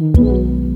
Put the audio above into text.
嗯。